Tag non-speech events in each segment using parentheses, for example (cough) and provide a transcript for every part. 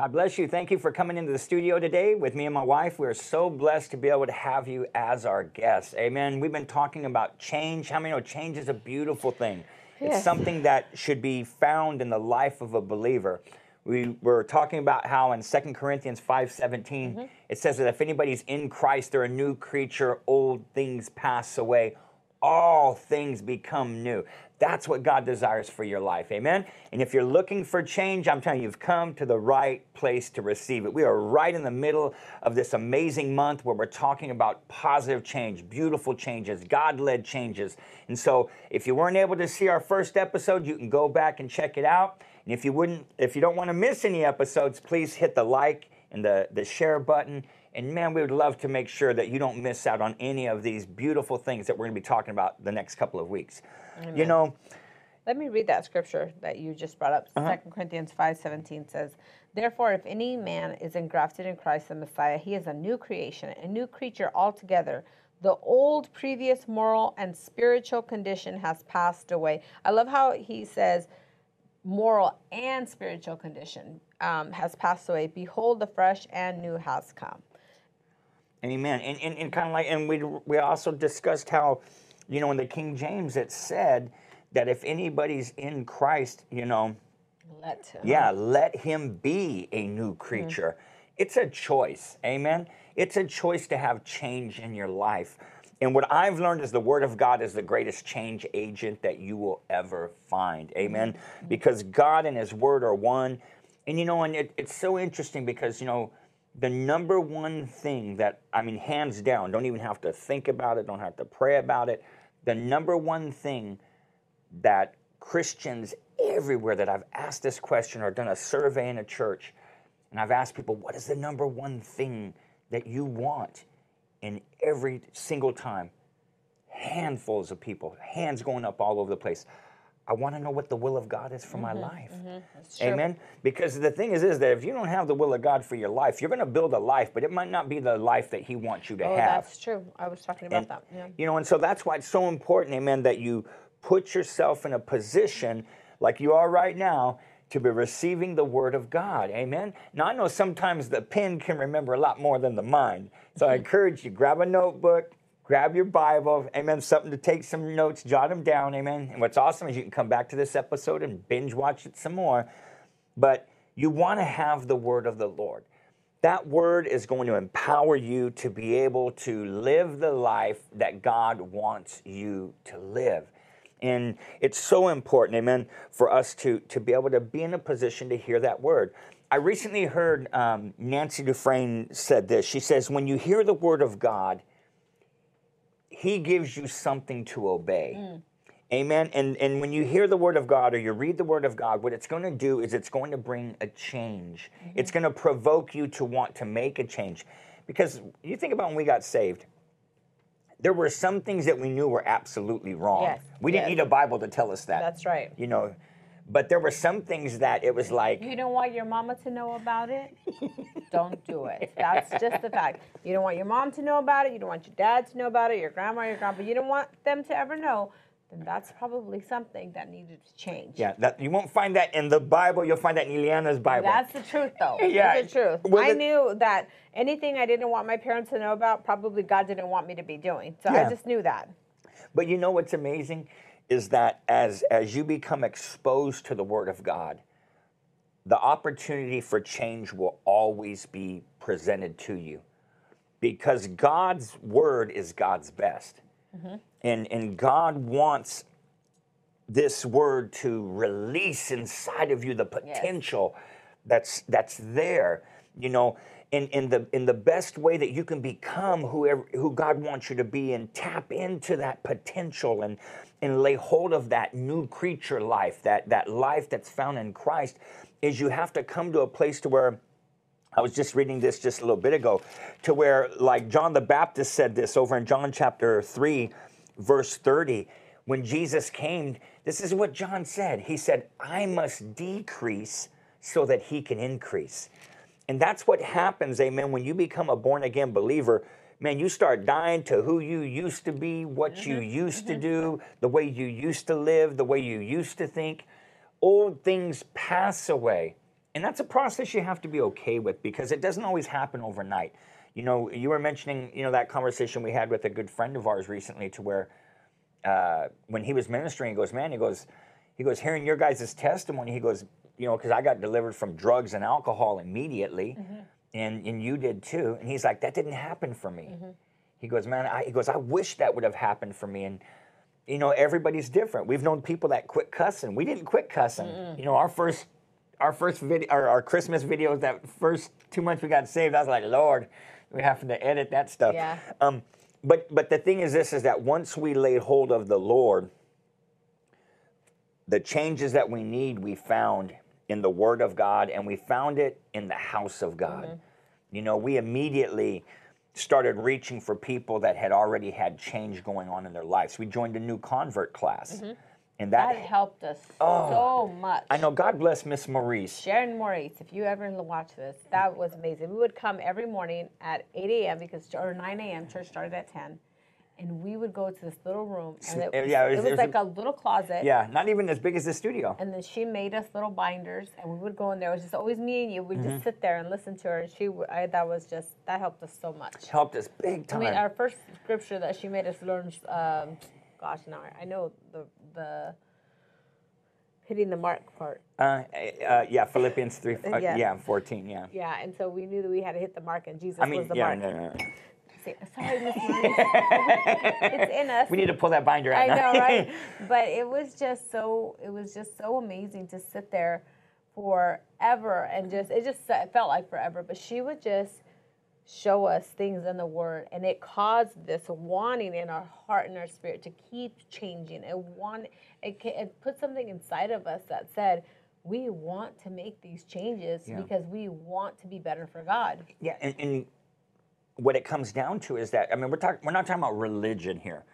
God bless you. Thank you for coming into the studio today with me and my wife. We're so blessed to be able to have you as our guest. Amen. We've been talking about change. How many know change is a beautiful thing? It's something that should be found in the life of a believer. We were talking about how in 2 Corinthians 5:17 mm-hmm. it says that if anybody's in Christ, they're a new creature, old things pass away, all things become new. That's what God desires for your life. Amen. And if you're looking for change, I'm telling you, you've come to the right place to receive it. We are right in the middle of this amazing month where we're talking about positive change, beautiful changes, God led changes. And so if you weren't able to see our first episode, you can go back and check it out. And if you wouldn't, if you don't want to miss any episodes, please hit the like and the, the share button. And man, we would love to make sure that you don't miss out on any of these beautiful things that we're going to be talking about the next couple of weeks. You know, Let me read that scripture that you just brought up. Uh-huh. 2 Corinthians 5:17 says, "Therefore if any man is engrafted in Christ the Messiah, he is a new creation, a new creature altogether. The old previous moral and spiritual condition has passed away." I love how he says moral and spiritual condition um, has passed away. Behold, the fresh and new has come. Amen. And, and, and kind of like, and we, we also discussed how, you know, in the King James it said that if anybody's in Christ, you know, Let him. yeah, let him be a new mm-hmm. creature. It's a choice. Amen. It's a choice to have change in your life. And what I've learned is the Word of God is the greatest change agent that you will ever find. Amen. Mm-hmm. Because God and His Word are one. And you know, and it, it's so interesting because, you know, the number one thing that, I mean, hands down, don't even have to think about it, don't have to pray about it. The number one thing that Christians everywhere that I've asked this question or done a survey in a church, and I've asked people, what is the number one thing that you want? And every single time, handfuls of people, hands going up all over the place. I want to know what the will of God is for my mm-hmm, life. Mm-hmm. true. Amen. Because the thing is, is that if you don't have the will of God for your life, you're going to build a life, but it might not be the life that He wants you to Oh, have. that's true. I was talking about And, that. Yeah. You know, and so that's why it's so important, amen, that you put yourself in a position like you are right now to be receiving the word of God. Amen. Now I know sometimes the pen can remember a lot more than the mind. So I (laughs) encourage you, grab a notebook, grab your Bible, amen, something to take some notes, jot them down, amen. And what's awesome is you can come back to this episode and binge watch it some more. But you want to have the word of the Lord. That word is going to empower you to be able to live the life that God wants you to live. And it's so important, amen, for us to, to be able to be in a position to hear that word. I recently heard um, Nancy Dufresne said this. She says, When you hear the word of God, he gives you something to obey. Mm. Amen. And and when you hear the word of God or you read the word of God, what it's going to do is it's going to bring a change. Mm-hmm. It's going to provoke you to want to make a change. Because you think about when we got saved, there were some things that we knew were absolutely wrong. Yes, We didn't yes. need a Bible to tell us that. That's right. You know, but there were some things that it was like You don't want your mama to know about it? (laughs) don't do it. That's just the fact. You don't want your mom to know about it. You don't want your dad to know about it, your grandma, your grandpa. You don't want them to ever know. Then that's probably something that needed to change. yeah, that you won't find that in the Bible, you'll find that in Ileana's Bible. That's the truth, though. (laughs) Yeah. That's the truth. Well, I the- knew that anything I didn't want my parents to know about, probably God didn't want me to be doing. So Yeah. I just knew that. But you know what's amazing is that as as you become exposed to the word of God, the opportunity for change will always be presented to you. Because God's word is God's best. Mm-hmm. And and God wants this word to release inside of you the potential that's that's there you know in, in the in the best way that you can become whoever who God wants you to be and tap into that potential and and lay hold of that new creature life that that life that's found in Christ is you have to come to a place to where I was just reading this just a little bit ago, to where, like John the Baptist said this over in John chapter 3, verse 30. When Jesus came, this is what John said. He said, I must decrease so that he can increase. And that's what happens, amen, when you become a born again believer. Man, you start dying to who you used to be, what you used to do, the way you used to live, the way you used to think. Old things pass away and that's a process you have to be okay with because it doesn't always happen overnight. You know, you were mentioning, you know, that conversation we had with a good friend of ours recently to where uh, when he was ministering, he goes, man, he goes, he goes, hearing your guys' testimony, he goes, you know, because I got delivered from drugs and alcohol immediately, and, and you did too. And he's like, that didn't happen for me. He goes, man, I, he goes, I wish that would have happened for me. And you know, everybody's different. We've known people that quit cussing. We didn't quit cussing. You know, our first our first video, our, our Christmas videos, that first two months we got saved, I was like, Lord, we have to edit that stuff. Yeah. Um, but but the thing is this is that once we laid hold of the Lord, the changes that we need we found in the Word of God, and we found it in the house of God. Mm-hmm. You know, we immediately started reaching for people that had already had change going on in their lives. We joined a new convert class, mm-hmm. and that, That helped us Oh. so much. I know. God bless Miss Maurice. Sharon Maurice, if you ever watch this, that was amazing. We would come every morning at 8 a.m. because or 9 a.m. Church started at 10, and we would go to this little room, and it, Uh, yeah, it it was- was, it was like a- a, little closet. Yeah, not even as big as the studio. And then she made us little binders, and we would go in there. It was just always me and you. We'd Mm-hmm. just sit there and listen to her, and she, I, that was just that helped us so much. Helped us big time. I mean, our first scripture that she made us learn, um, gosh, now I- I know the the hitting the mark part. uh, uh, yeah, Philippians three. Uh, Yeah. yeah. fourteen. Yeah. Yeah, and so we knew that we had to hit the mark, and Jesus I mean, was the yeah. mark. No, no, no. Sorry, Miss (laughs) it's in us. We need to pull that binder out. I now. know, right? (laughs) But it was just so it was just so amazing to sit there forever and just it just it felt like forever. But she would just show us things in the Word, and it caused this wanting in our heart and our spirit to keep changing. It want it, it put something inside of us that said. We want to make these changes Yeah. because we want to be better for God. Yeah, and, and what it comes down to is that I mean we're talking we're not talking about religion here.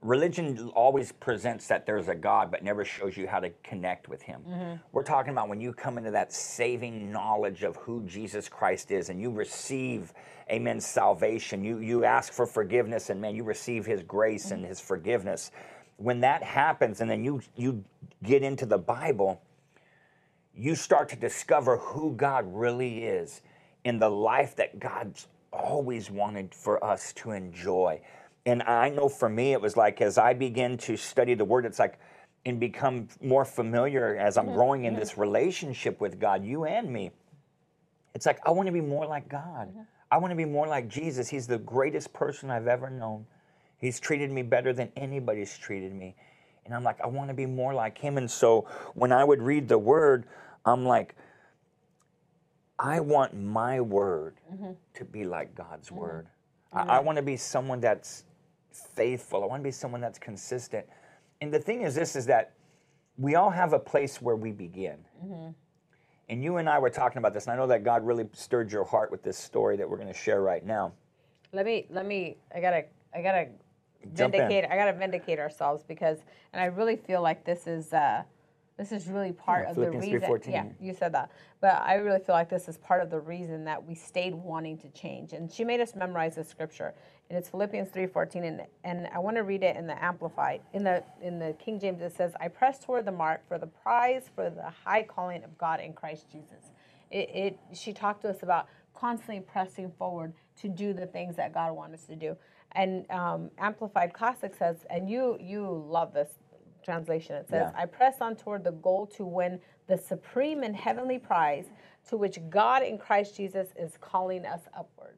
Religion always presents that there's a God, but never shows you how to connect with Him. Mm-hmm. We're talking about when you come into that saving knowledge of who Jesus Christ is, and you receive, Amen, salvation. You you ask for forgiveness, and man, you receive His grace and mm-hmm. His forgiveness. When that happens, and then you you get into the Bible, you start to discover who God really is in the life that God's always wanted for us to enjoy. And I know for me, it was like as I begin to study the Word, it's like and become more familiar as I'm growing in this relationship with God, you and me. It's like I want to be more like God. I want to be more like Jesus. He's the greatest person I've ever known. He's treated me better than anybody's treated me. And I'm like, I want to be more like him. And so when I would read the word, I'm like, I want my word mm-hmm. to be like God's mm-hmm. word. I, I mm-hmm. want to be someone that's faithful. I want to be someone that's consistent. And the thing is, this is that we all have a place where we begin. And you and I were talking about this, and I know that God really stirred your heart with this story that we're going to share right now. let me let me i gotta i gotta Jump in. vindicate i gotta vindicate ourselves because and i really feel like this is uh this is really part Yeah, of Philippians the reason 3:14. yeah you said that. But i really feel like this is part of the reason that we stayed wanting to change. And she made us memorize the scripture. And it's philippians 3.14 and, and i want to read it in the amplified in the in the king james. It says i press toward the mark for the prize for the high calling of god in christ jesus. It, it she talked to us about constantly pressing forward to do the things that God wants us to do. And um, Amplified Classic says, and you you love this translation. It says, Yeah. "I press on toward the goal to win the supreme and heavenly prize, to which God in Christ Jesus is calling us upward."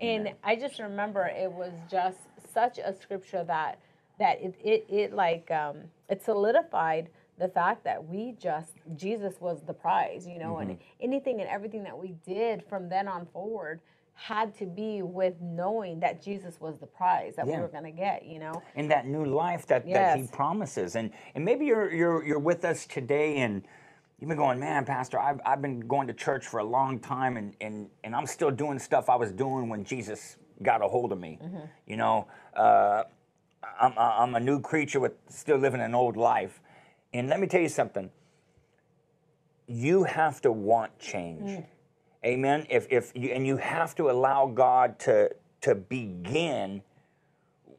And I just remember it was just such a scripture that that it it, it like um, it solidified the fact that we just Jesus was the prize, you know, and anything and everything that we did from then on forward had to be with knowing that Jesus was the prize that Yeah. we were going to get, you know. in that new life that, that he promises. And and maybe you're you're you're with us today and you've been going, man, Pastor, I've, I've been going to church for a long time and, and, and I'm still doing stuff I was doing when Jesus got a hold of me. You know, uh, I'm, I'm a new creature with still living an old life. And let me tell you something. You have to want change. Amen. If, if you, and you have to allow God to, to begin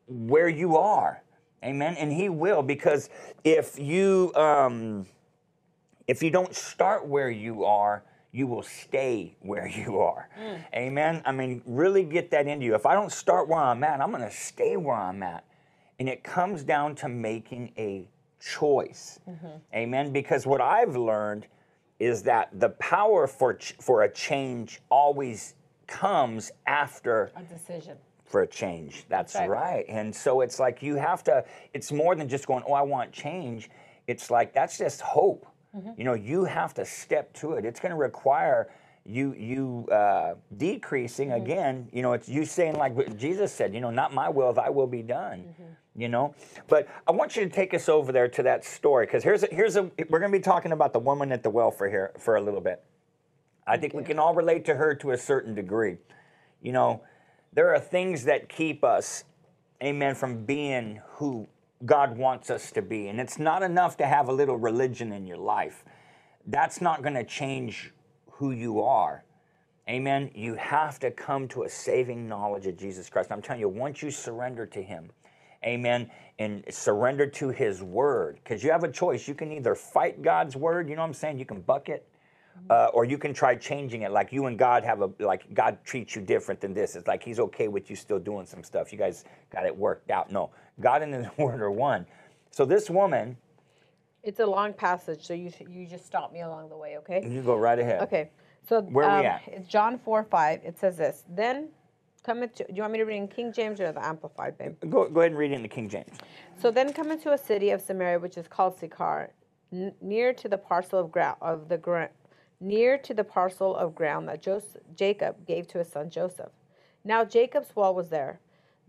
where you are. Amen. And he will because if you um, if you don't start where you are, you will stay where you are. Amen. I mean, really get that into you. If I don't start where I'm at, I'm going to stay where I'm at. And it comes down to making a choice. Amen. Because what I've learned is that the power for ch- for a change always comes after A decision. for a change. That's, right. right. And so it's like you have to, it's more than just going, oh, I want change. It's like that's just hope. Mm-hmm. You know, you have to step to it. It's going to require you you uh, decreasing Mm-hmm. again. You know, it's you saying like what Jesus said. You know, not my will, thy will be done. Mm-hmm. You know, but I want you to take us over there to that story because here's a, here's a we're going to be talking about the woman at the well for here for a little bit. I think we can all relate to her to a certain degree. You know, there are things that keep us, amen, from being who God wants us to be. And it's not enough to have a little religion in your life. That's not going to change who you are. Amen. You have to come to a saving knowledge of Jesus Christ. I'm telling you, once you surrender to Him, amen, and surrender to His Word, because you have a choice. You can either fight God's Word, you know what I'm saying? You can buck it, uh, or you can try changing it. Like you and God have a, like God treats you different than this. It's like He's okay with you still doing some stuff. You guys got it worked out. No, God and His (laughs) Word are one. So this woman, It's a long passage, so you you just stop me along the way, okay? you go right ahead. Okay. So Where we um, at? It's John four five. It says this. Then cometh to. Do you want me to read in King James or the Amplified, babe? Go, go ahead and read it in the King James. So then come into a city of Samaria, which is called Sychar, n- near to the parcel of ground of the ground, near to the parcel of ground that Joseph, Jacob gave to his son Joseph. Now Jacob's well was there.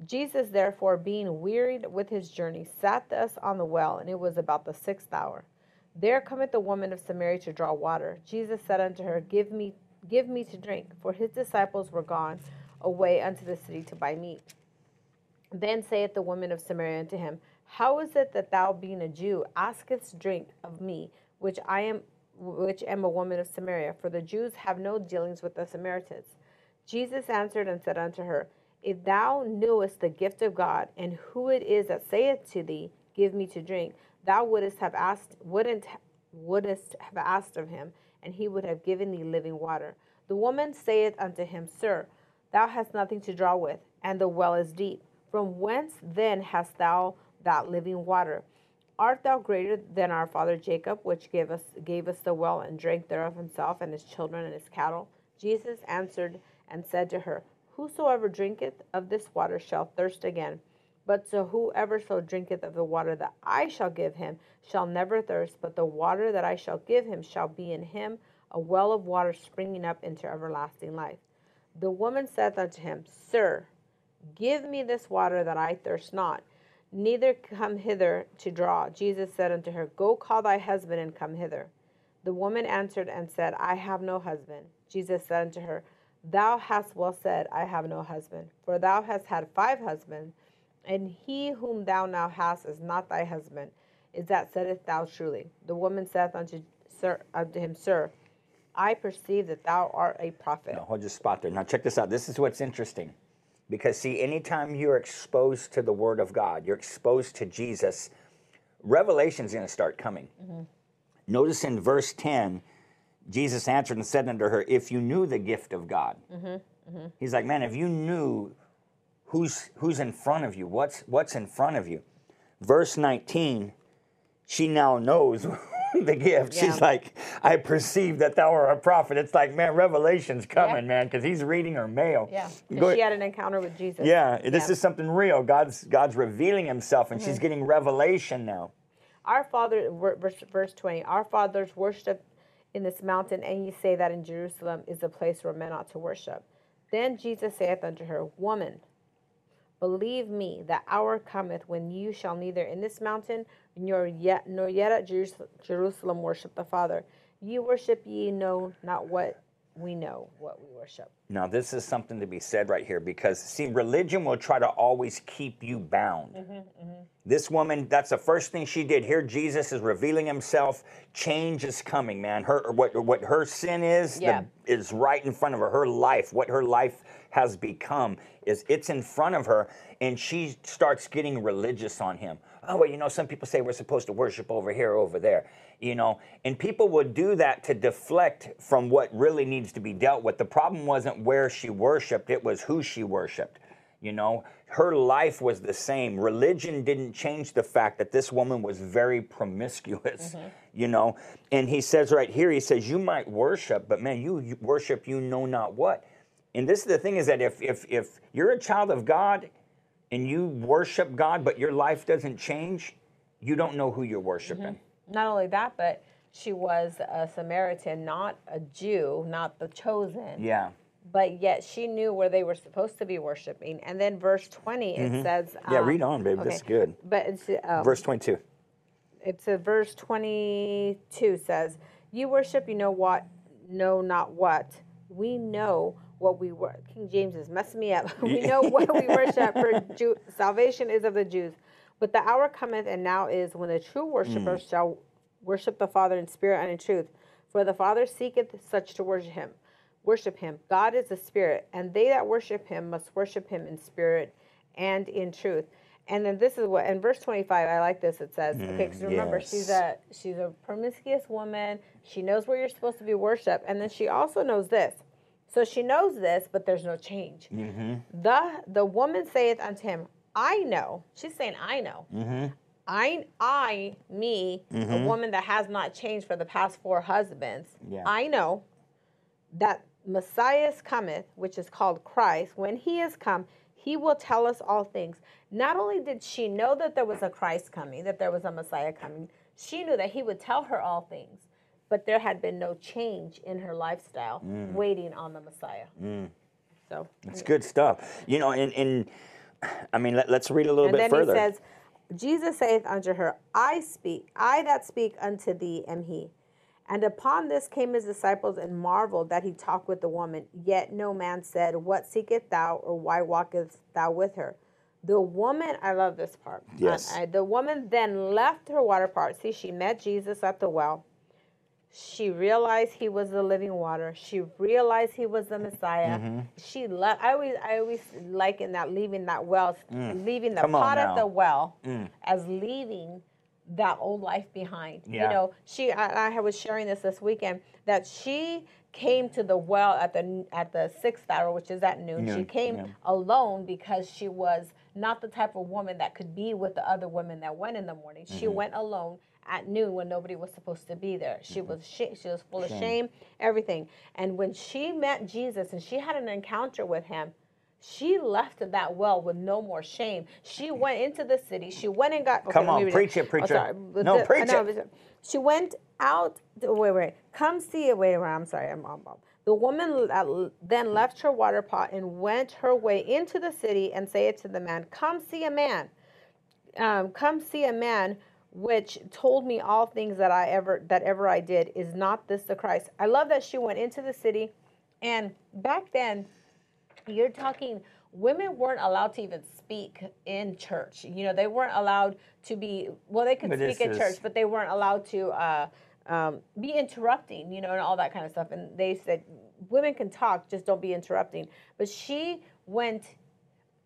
Jesus, therefore, being wearied with his journey, sat thus on the well, and it was about the sixth hour. There cometh the woman of Samaria to draw water. Jesus said unto her, Give me, give me to drink, for his disciples were gone away unto the city to buy meat. Then saith the woman of Samaria unto him, How is it that thou, being a Jew, askest drink of me, which I am, which am a woman of Samaria? For the Jews have no dealings with the Samaritans. Jesus answered and said unto her, If thou knewest the gift of God, and who it is that saith to thee, Give me to drink, thou wouldest have asked, wouldn't, wouldest have asked of him, and he would have given thee living water. The woman saith unto him, Sir, thou hast nothing to draw with, and the well is deep. From whence then hast thou that living water? Art thou greater than our father Jacob, which gave us gave us the well and drank thereof himself and his children and his cattle? Jesus answered and said to her, Whosoever drinketh of this water shall thirst again. But so whoever so drinketh of the water that I shall give him shall never thirst, but the water that I shall give him shall be in him a well of water springing up into everlasting life. The woman saith unto him, Sir, give me this water that I thirst not, neither come hither to draw. Jesus said unto her, Go call thy husband and come hither. The woman answered and said, I have no husband. Jesus said unto her, Thou hast well said, I have no husband, for thou hast had five husbands, and he whom thou now hast is not thy husband. Is that saidest thou truly? The woman saith unto, sir, unto him, Sir, I perceive that thou art a prophet. Now, hold your spot there. Now, check this out. This is what's interesting. Because, see, anytime you're exposed to the Word of God, you're exposed to Jesus, revelation's going to start coming. Mm-hmm. Notice in verse 10, Jesus answered and said unto her, If you knew the gift of God, he's like, Man, if you knew who's, who's in front of you, what's, what's in front of you. Verse 19, she now knows (laughs) the gift. Yeah. She's like, I perceive that thou art a prophet. It's like, man, revelation's coming, man, because he's reading her mail. Yeah, she had an encounter with Jesus. yeah, this Yeah. Mm-hmm. is something real. God's God's revealing himself and she's getting revelation now. Our father, verse, verse 20, our fathers worship in this mountain, and ye say that in Jerusalem is the place where men ought to worship. Then Jesus saith unto her, Woman, believe me, the hour cometh when you shall neither in this mountain nor yet nor yet at Jerusalem worship the Father. Ye worship ye know not what we know what we worship. Now, this is something to be said right here because, see, religion will try to always keep you bound. Mm-hmm, This woman, that's the first thing she did. Here, Jesus is revealing himself. Change is coming, man. Her what what her sin is, the- is right in front of her. Her life, what her life has become is it's in front of her and she starts getting religious on him. Oh well you know some people say we're supposed to worship over here over there you know? And people would do that to deflect from what really needs to be dealt with. The problem wasn't where she worshiped it was who she worshiped you know? Her life was the same. Religion didn't change the fact that this woman was very promiscuous mm-hmm. you know? And he says right here he says you might worship but man you worship you know not what and this is the thing is that if if if you're a child of god and you worship god but your life doesn't change you don't know who you're worshiping Not only that, but she was a Samaritan, not a Jew, not the chosen. yeah But yet she knew where they were supposed to be worshiping. And then verse 20, it says. Mm-hmm. yeah um, read on babe this is good But it's, um, verse 22 it's a verse 22 says, You worship, you know what, know not what. We know what we were. King James is messing me up. (laughs) we know what we worship, for (laughs) Jew, salvation is of the Jews. But the hour cometh, and now is, when the true worshippers mm. shall worship the Father in spirit and in truth. For the Father seeketh such to worship him. Worship him. God is a spirit, and they that worship him must worship him in spirit and in truth. And then this is what in verse 25, I like this. It says, okay, because mm, remember, she's a she's a promiscuous woman. She knows where you're supposed to be worshipped, and then she also knows this. So she knows this, but there's no change. Mm-hmm. The the woman saith unto him, I know. She's saying, I know. Mm-hmm. I, I, me, a mm-hmm. woman that has not changed for the past four husbands, Yeah. I know that Messiah cometh, which is called Christ. When he is come, he will tell us all things. Not only did she know that there was a Christ coming, that there was a Messiah coming, she knew that he would tell her all things. But there had been no change in her lifestyle, waiting on the Messiah. So it's good stuff you know and, and i mean let, us read a little and bit then further he says, Jesus saith unto her, I speak, I that speak unto thee am he. And upon this came his disciples and marveled that he talked with the woman. Yet no man said, What seekest thou, or why walkest thou with her? The woman, I love this part. Yes. Uh, the woman then left her water part. See, she met Jesus at the well. She realized he was the living water. She realized he was the Messiah. Mm-hmm. She left. I always, I always liken that leaving that well, leaving the Mm. Come pot at. Mm. the well, as leaving that old life behind. Yeah. You know, she. I, I was sharing this this weekend that she came to the well at the at the sixth hour, which is at noon. she came yeah. alone because she was not the type of woman that could be with the other women that went in the morning. She Mm-hmm. went alone at noon when nobody was supposed to be there. She was sh- she was full of shame, everything. And when she met Jesus and she had an encounter with him, she left that well with no more shame. She went into the city. She went and got. Come let on, me read preach it, Oh, preacher. No, the- preach no, it. She went out. Wait, wait. Come see it. Wait, wait. I'm sorry. I'm, I'm- The woman then left her water pot and went her way into the city and said to the man, "Come see a man. Um, come see a man." Which told me all things that I ever that ever I did is not this the Christ. I love that she went into the city, and back then, you're talking women weren't allowed to even speak in church. You know they weren't allowed to be well they could But speak in is- church but they weren't allowed to uh, um, be interrupting you know and all that kind of stuff. And they said women can talk just don't be interrupting. But she went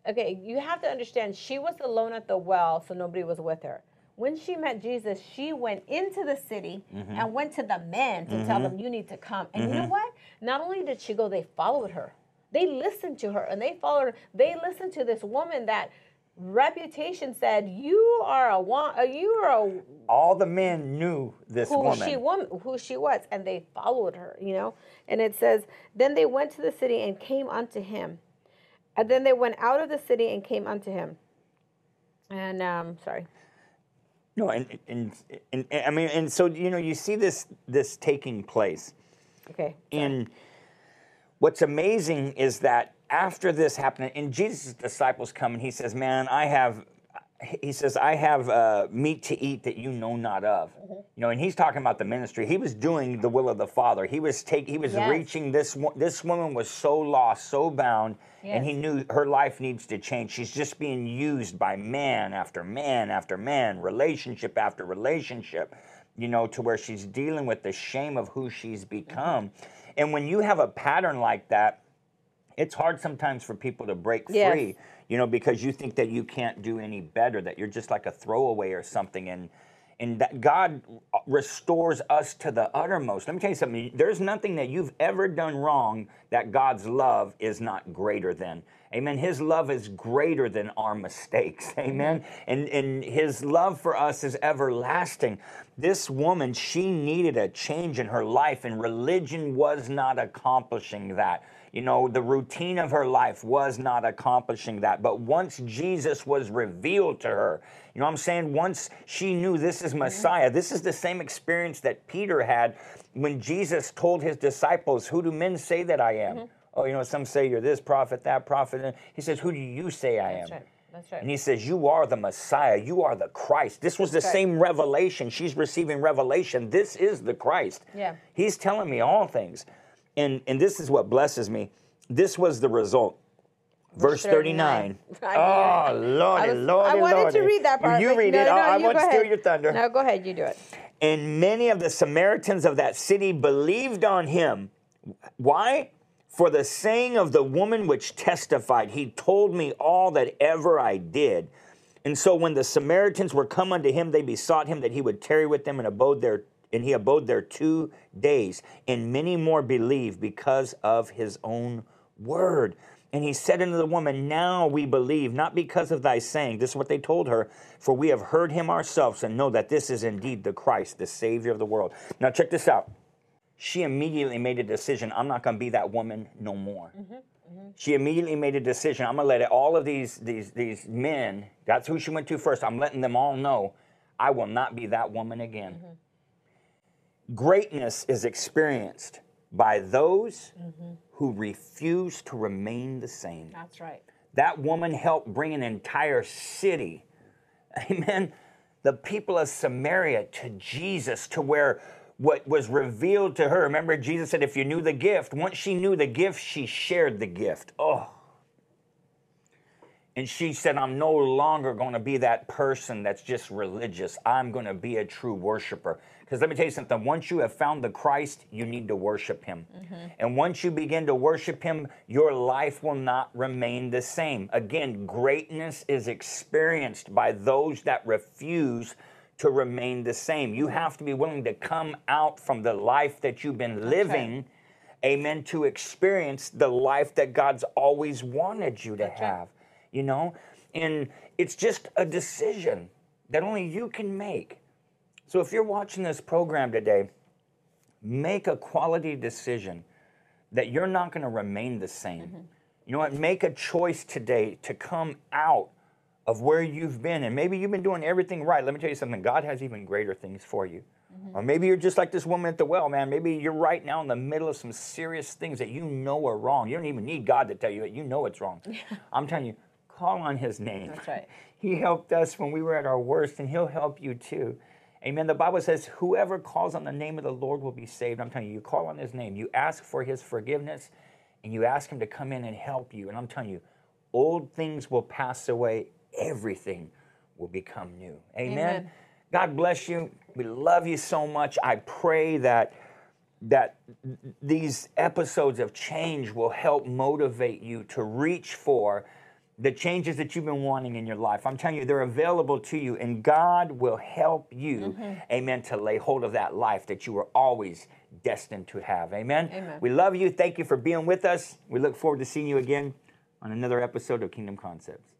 okay you have to understand she was alone at the well so nobody was with her when she met jesus she went into the city Mm-hmm. and went to the men to tell them you need to come. And you know what? Not only did she go they followed her. They listened to her and they followed her. They listened to this woman that reputation said you are a one you are a all the men knew this who woman she woman. who she was and they followed her you know? And it says then they went to the city and came unto him. And then they went out of the city and came unto him. And um sorry No, and, and, and, and I mean, and so you know, you see this this taking place, okay and what's amazing is that after this happened, and Jesus' disciples come, and he says, "Man, I have." He says, "I have uh, meat to eat that you know not of." You know, and he's talking about the ministry. He was doing the will of the Father. He was take. He was Yes. reaching this. This woman was so lost, so bound, and he knew her life needs to change. She's just being used by man after man after man, relationship after relationship, you know, to where she's dealing with the shame of who she's become. Mm-hmm. And when you have a pattern like that, It's hard sometimes for people to break Yes. free, you know, because you think that you can't do any better, that you're just like a throwaway or something. And and that God uh, restores us to the uttermost. Let me tell you something. There's nothing that you've ever done wrong that God's love is not greater than. Amen. His love is greater than our mistakes. (laughs) Amen. And and his love for us is everlasting. This woman, she needed a change in her life, and religion was not accomplishing that. You know, the routine of her life was not accomplishing that. But once Jesus was revealed to her, you know what I'm saying? Once she knew this is Messiah, this is the same experience that Peter had when Jesus told his disciples, Who do men say that I am? Mm-hmm. Oh, you know, some say you're this prophet, that prophet. And he says, Who do you say I am? That's right. That's right. And he says, You are the Messiah. You are the Christ. This was the right. same revelation. She's receiving revelation. This is the Christ. Yeah. He's telling me all things. And, and this is what blesses me. This was the result. Verse 39. (laughs) 39. Oh, ah, I Lordy, was- Lordy, I wanted to read that part. You read no, it. No, I, I won't go steal your thunder. No, go ahead. You do it. And many of the Samaritans of that city believed on him. Why? For the saying of the woman which testified, He told me all that ever I did. And so when the Samaritans were come unto him, they besought him that he would tarry with them and abode there. And he abode there two days. And many more believed because of his own word. And he said unto the woman, Now we believe, not because of thy saying. This is what they told her. For we have heard him ourselves and know that this is indeed the Christ, the Savior of the world. Now check this out. She immediately made a decision. I'm not going to be that woman no more. Mm-hmm, mm-hmm. She immediately made a decision. I'm going to let it, all of these, these, these men, that's who she went to first. I'm letting them all know I will not be that woman again. Mm-hmm. Greatness is experienced by those mm-hmm. who refuse to remain the same. That's right. That woman helped bring an entire city, (laughs) amen, the people of Samaria to Jesus, to where what was revealed to her. Remember, Jesus said, if you knew the gift, once she knew the gift, she shared the gift. Oh. And she said, I'm no longer going to be that person that's just religious. I'm going to be a true worshiper. Because let me tell you something once you have found the Christ, you need to worship him. Mm-hmm. And once you begin to worship him, your life will not remain the same. Again, greatness is experienced by those that refuse to remain the same. You have to be willing to come out from the life that you've been living, amen, to experience the life that God's always wanted you to have you know? And it's just a decision that only you can make. So if you're watching this program today, make a quality decision that you're not going to remain the same. Mm-hmm. You know what? Make a choice today to come out of where you've been. And maybe you've been doing everything right. Let me tell you something God has even greater things for you. Mm-hmm. Or maybe you're just like this woman at the well, man. Maybe you're right now in the middle of some serious things that you know are wrong. You don't even need God to tell you it. You know it's wrong. (laughs) I'm telling you, call on his name. That's right. (laughs) He helped us when we were at our worst, and he'll help you too. Amen. The Bible says, whoever calls on the name of the Lord will be saved. I'm telling you, you call on his name, you ask for his forgiveness, and you ask him to come in and help you. And I'm telling you, old things will pass away, everything will become new. Amen. Amen. God bless you. We love you so much. I pray that that these episodes of change will help motivate you to reach for the changes that you've been wanting in your life. I'm telling you, they're available to you, and God will help you, mm-hmm. amen, to lay hold of that life that you were always destined to have. Amen. Amen. We love you. Thank you for being with us. We look forward to seeing you again on another episode of Kingdom Concepts.